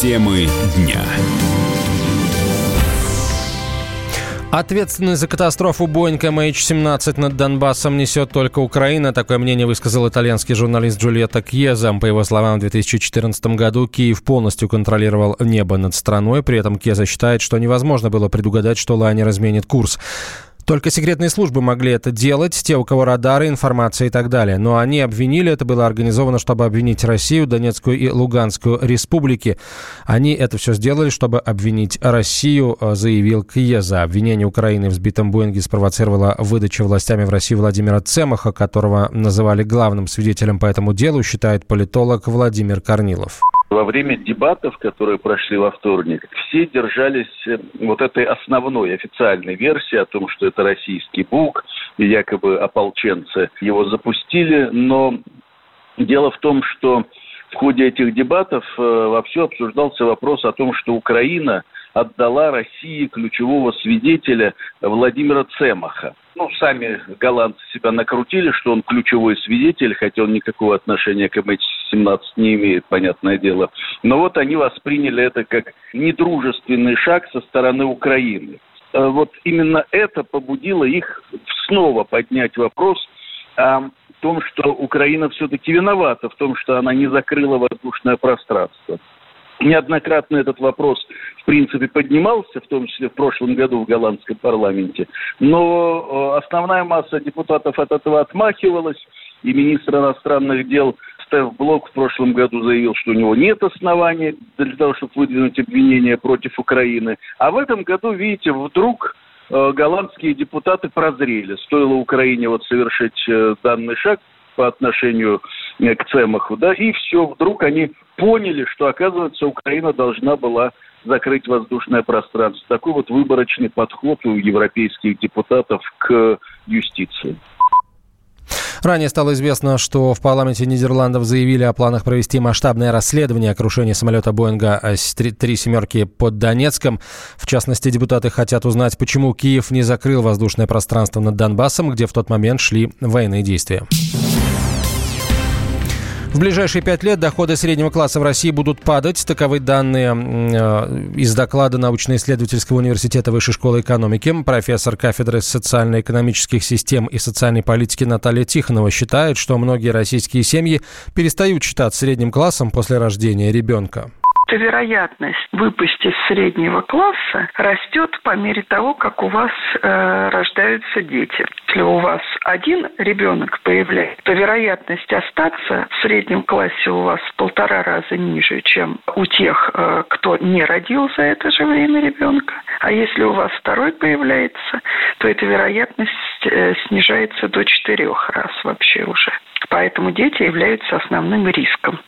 Темы дня. Ответственность за катастрофу Боинг MH17 над Донбассом несет только Украина. Такое мнение высказал итальянский журналист Джульетта Кьеза. По его словам, в 2014 году Киев полностью контролировал небо над страной. При этом Кьеза считает, что невозможно было предугадать, что лайнер изменит курс. Только секретные службы могли это делать, те, у кого радары, информация и так далее. Но они обвинили, это было организовано, чтобы обвинить Россию, Донецкую и Луганскую республики. Они это все сделали, чтобы обвинить Россию, э, заявил Кьеза. Обвинение Украины в сбитом Боинге спровоцировало выдачу властями в России Владимира Цемаха, которого называли главным свидетелем по этому делу, считает политолог Владимир Корнилов. Во время дебатов, которые прошли во вторник, все держались э, вот этой основной официальной версии о том, что это российский БУК, якобы ополченцы его запустили, но дело в том, что в ходе этих дебатов э, вовсю обсуждался вопрос о том, что Украина отдала России ключевого свидетеля Владимира Цемаха ну, сами голландцы себя накрутили, что он ключевой свидетель, хотя он никакого отношения к MH17 не имеет, понятное дело. Но вот они восприняли это как недружественный шаг со стороны Украины. Э, вот именно это побудило их снова поднять вопрос о том, что Украина все-таки виновата в том, что она не закрыла воздушное пространство. Неоднократно этот вопрос, в принципе, поднимался, в том числе в прошлом году в голландском парламенте. Но э, основная масса депутатов от этого отмахивалась, и министр иностранных дел Стеф Блок в прошлом году заявил, что у него нет оснований для того, чтобы выдвинуть обвинения против Украины. А в этом году, видите, вдруг э, голландские депутаты прозрели. Стоило Украине вот совершить э, данный шаг по отношению к Цемаху, да, и все, вдруг они поняли, что, оказывается, Украина должна была закрыть воздушное пространство. Такой вот выборочный подход у европейских депутатов к юстиции. Ранее стало известно, что в парламенте Нидерландов заявили о планах провести масштабное расследование о крушении самолета Боинга три семерки под Донецком. В частности, депутаты хотят узнать, почему Киев не закрыл воздушное пространство над Донбассом, где в тот момент шли военные действия. В ближайшие пять лет доходы среднего класса в России будут падать. Таковы данные э, из доклада научно-исследовательского университета Высшей школы экономики. Профессор кафедры социально-экономических систем и социальной политики Наталья Тихонова считает, что многие российские семьи перестают считать средним классом после рождения ребенка что вероятность выпасть из среднего класса растет по мере того, как у вас э, рождаются дети. Если у вас один ребенок появляется, то вероятность остаться в среднем классе у вас в полтора раза ниже, чем у тех, э, кто не родил за это же время ребенка. А если у вас второй появляется, то эта вероятность э, снижается до четырех раз вообще уже. Поэтому дети являются основным риском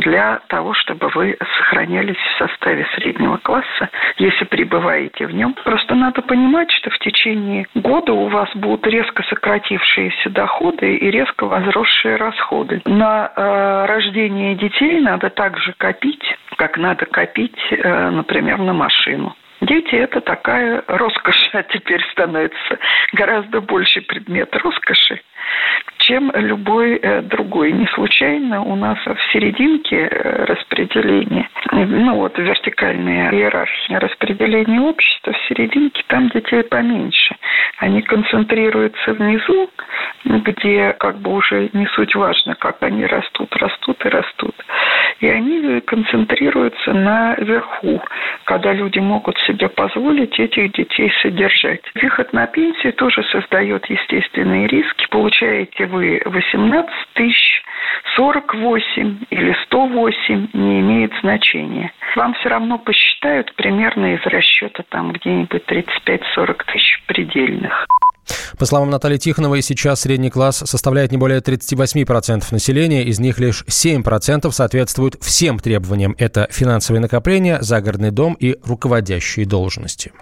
для того, чтобы вы сохранялись в составе среднего класса, если пребываете в нем. Просто надо понимать, что в течение года у вас будут резко сократившиеся доходы и резко возросшие расходы. На э, рождение детей надо также копить, как надо копить, э, например, на машину. Дети – это такая роскошь, а теперь становится гораздо больше предмет роскоши чем любой э, другой. Не случайно у нас в серединке э, распределения, ну вот вертикальная иерархия распределения общества, в серединке там детей поменьше. Они концентрируются внизу, где как бы уже не суть важно, как они растут, растут и растут. И они концентрируются наверху, когда люди могут себе позволить этих детей содержать. Выход на пенсию тоже создает естественные риски. Получаете вы 18 тысяч, 48 или 108, не имеет значения. Вам все равно посчитают примерно из расчета там где-нибудь 35-40 тысяч предельных. По словам Натальи Тихоновой, сейчас средний класс составляет не более 38% населения, из них лишь 7% соответствуют всем требованиям. Это финансовые накопления, загородный дом и руководящие должности.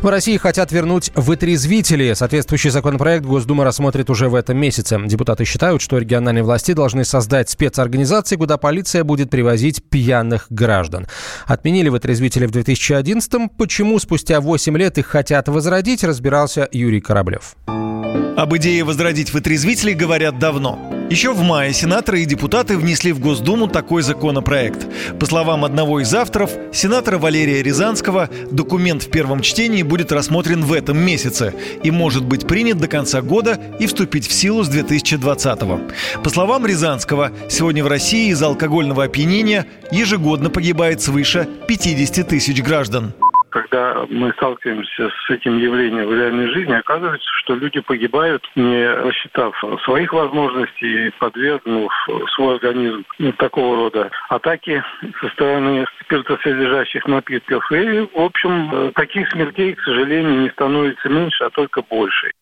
В России хотят вернуть вытрезвители. Соответствующий законопроект Госдума рассмотрит уже в этом месяце. Депутаты считают, что региональные власти должны создать спецорганизации, куда полиция будет привозить пьяных граждан. Отменили вытрезвители в 2011-м. Почему спустя 8 лет их хотят возродить, разбирался Юрий Кораблев. Об идее возродить вытрезвителей говорят давно. Еще в мае сенаторы и депутаты внесли в Госдуму такой законопроект. По словам одного из авторов, сенатора Валерия Рязанского, документ в первом чтении будет рассмотрен в этом месяце и может быть принят до конца года и вступить в силу с 2020 -го. По словам Рязанского, сегодня в России из-за алкогольного опьянения ежегодно погибает свыше 50 тысяч граждан когда мы сталкиваемся с этим явлением в реальной жизни, оказывается, что люди погибают, не рассчитав своих возможностей, подвергнув свой организм такого рода атаки со стороны спиртосодержащих напитков. И, в общем, таких смертей, к сожалению, не становится меньше, а только больше.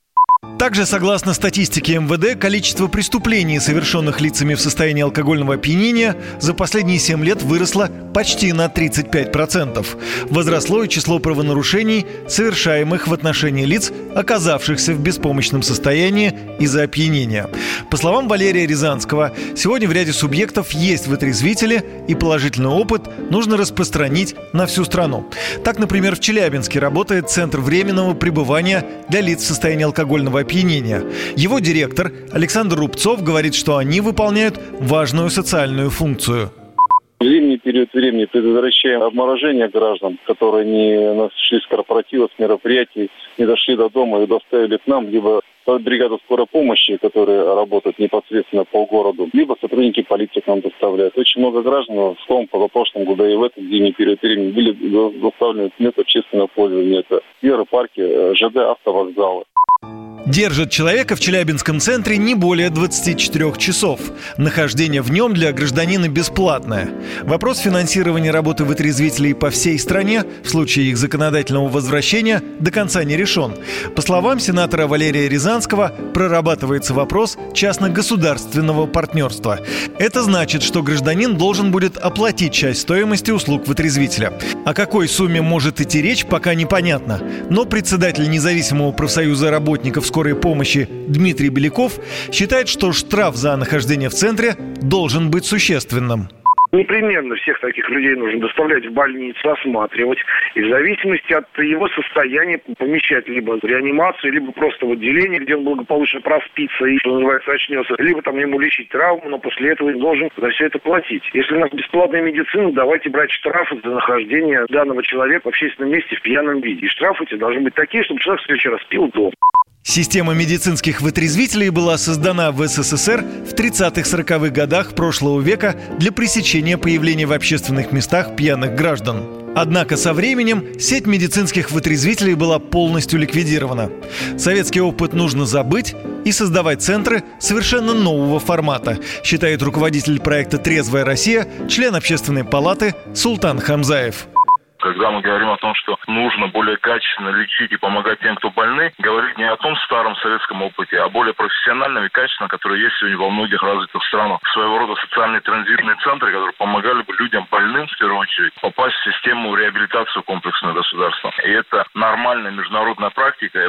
Также, согласно статистике МВД, количество преступлений, совершенных лицами в состоянии алкогольного опьянения, за последние 7 лет выросло почти на 35%. Возросло и число правонарушений, совершаемых в отношении лиц, оказавшихся в беспомощном состоянии из-за опьянения. По словам Валерия Рязанского, сегодня в ряде субъектов есть вытрезвители, и положительный опыт нужно распространить на всю страну. Так, например, в Челябинске работает Центр временного пребывания для лиц в состоянии алкогольного опьянения. Его директор Александр Рубцов говорит, что они выполняют важную социальную функцию. В зимний период времени предотвращаем обморожение граждан, которые не нашли с корпоратива, с мероприятий, не дошли до дома и доставили к нам, либо бригада скорой помощи, которая работает непосредственно по городу, либо сотрудники полиции к нам доставляют. Очень много граждан в том позапрошлом году и в этот зимний период времени были доставлены в общественного пользования. Это парки, э, ЖД, автовокзалы. Держит человека в Челябинском центре не более 24 часов. Нахождение в нем для гражданина бесплатное. Вопрос финансирования работы вытрезвителей по всей стране в случае их законодательного возвращения до конца не решен. По словам сенатора Валерия Рязанского, прорабатывается вопрос частно-государственного партнерства. Это значит, что гражданин должен будет оплатить часть стоимости услуг вытрезвителя. О какой сумме может идти речь, пока непонятно. Но председатель независимого профсоюза работников скорой помощи Дмитрий Беляков считает, что штраф за нахождение в центре должен быть существенным. Непременно всех таких людей нужно доставлять в больницу, осматривать. И в зависимости от его состояния помещать либо в реанимацию, либо просто в отделение, где он благополучно проспится и, что называется, очнется. Либо там ему лечить травму, но после этого он должен за все это платить. Если у нас бесплатная медицина, давайте брать штрафы за нахождение данного человека в общественном месте в пьяном виде. И штрафы эти должны быть такие, чтобы человек в следующий раз пил дома. Система медицинских вытрезвителей была создана в СССР в 30-40-х годах прошлого века для пресечения появления в общественных местах пьяных граждан. Однако со временем сеть медицинских вытрезвителей была полностью ликвидирована. Советский опыт нужно забыть и создавать центры совершенно нового формата, считает руководитель проекта «Трезвая Россия», член общественной палаты Султан Хамзаев. Когда мы говорим о том, что нужно более качественно лечить и помогать тем, кто больны, говорить не о том старом советском опыте, а более профессиональном и качественном, который есть сегодня во многих развитых странах. Своего рода социальные транзитные центры, которые помогали бы людям больным, в первую очередь, попасть в систему реабилитации комплексного государства. И это нормальная международная практика.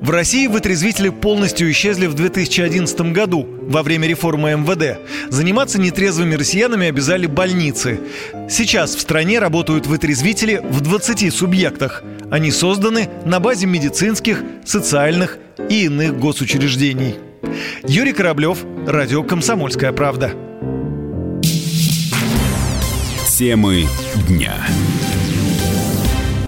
В России вытрезвители полностью исчезли в 2011 году во время реформы МВД. Заниматься нетрезвыми россиянами обязали больницы. Сейчас в стране работают вытрезвители в 20 субъектах. Они созданы на базе медицинских, социальных и иных госучреждений. Юрий Кораблев, Радио «Комсомольская правда». Темы дня.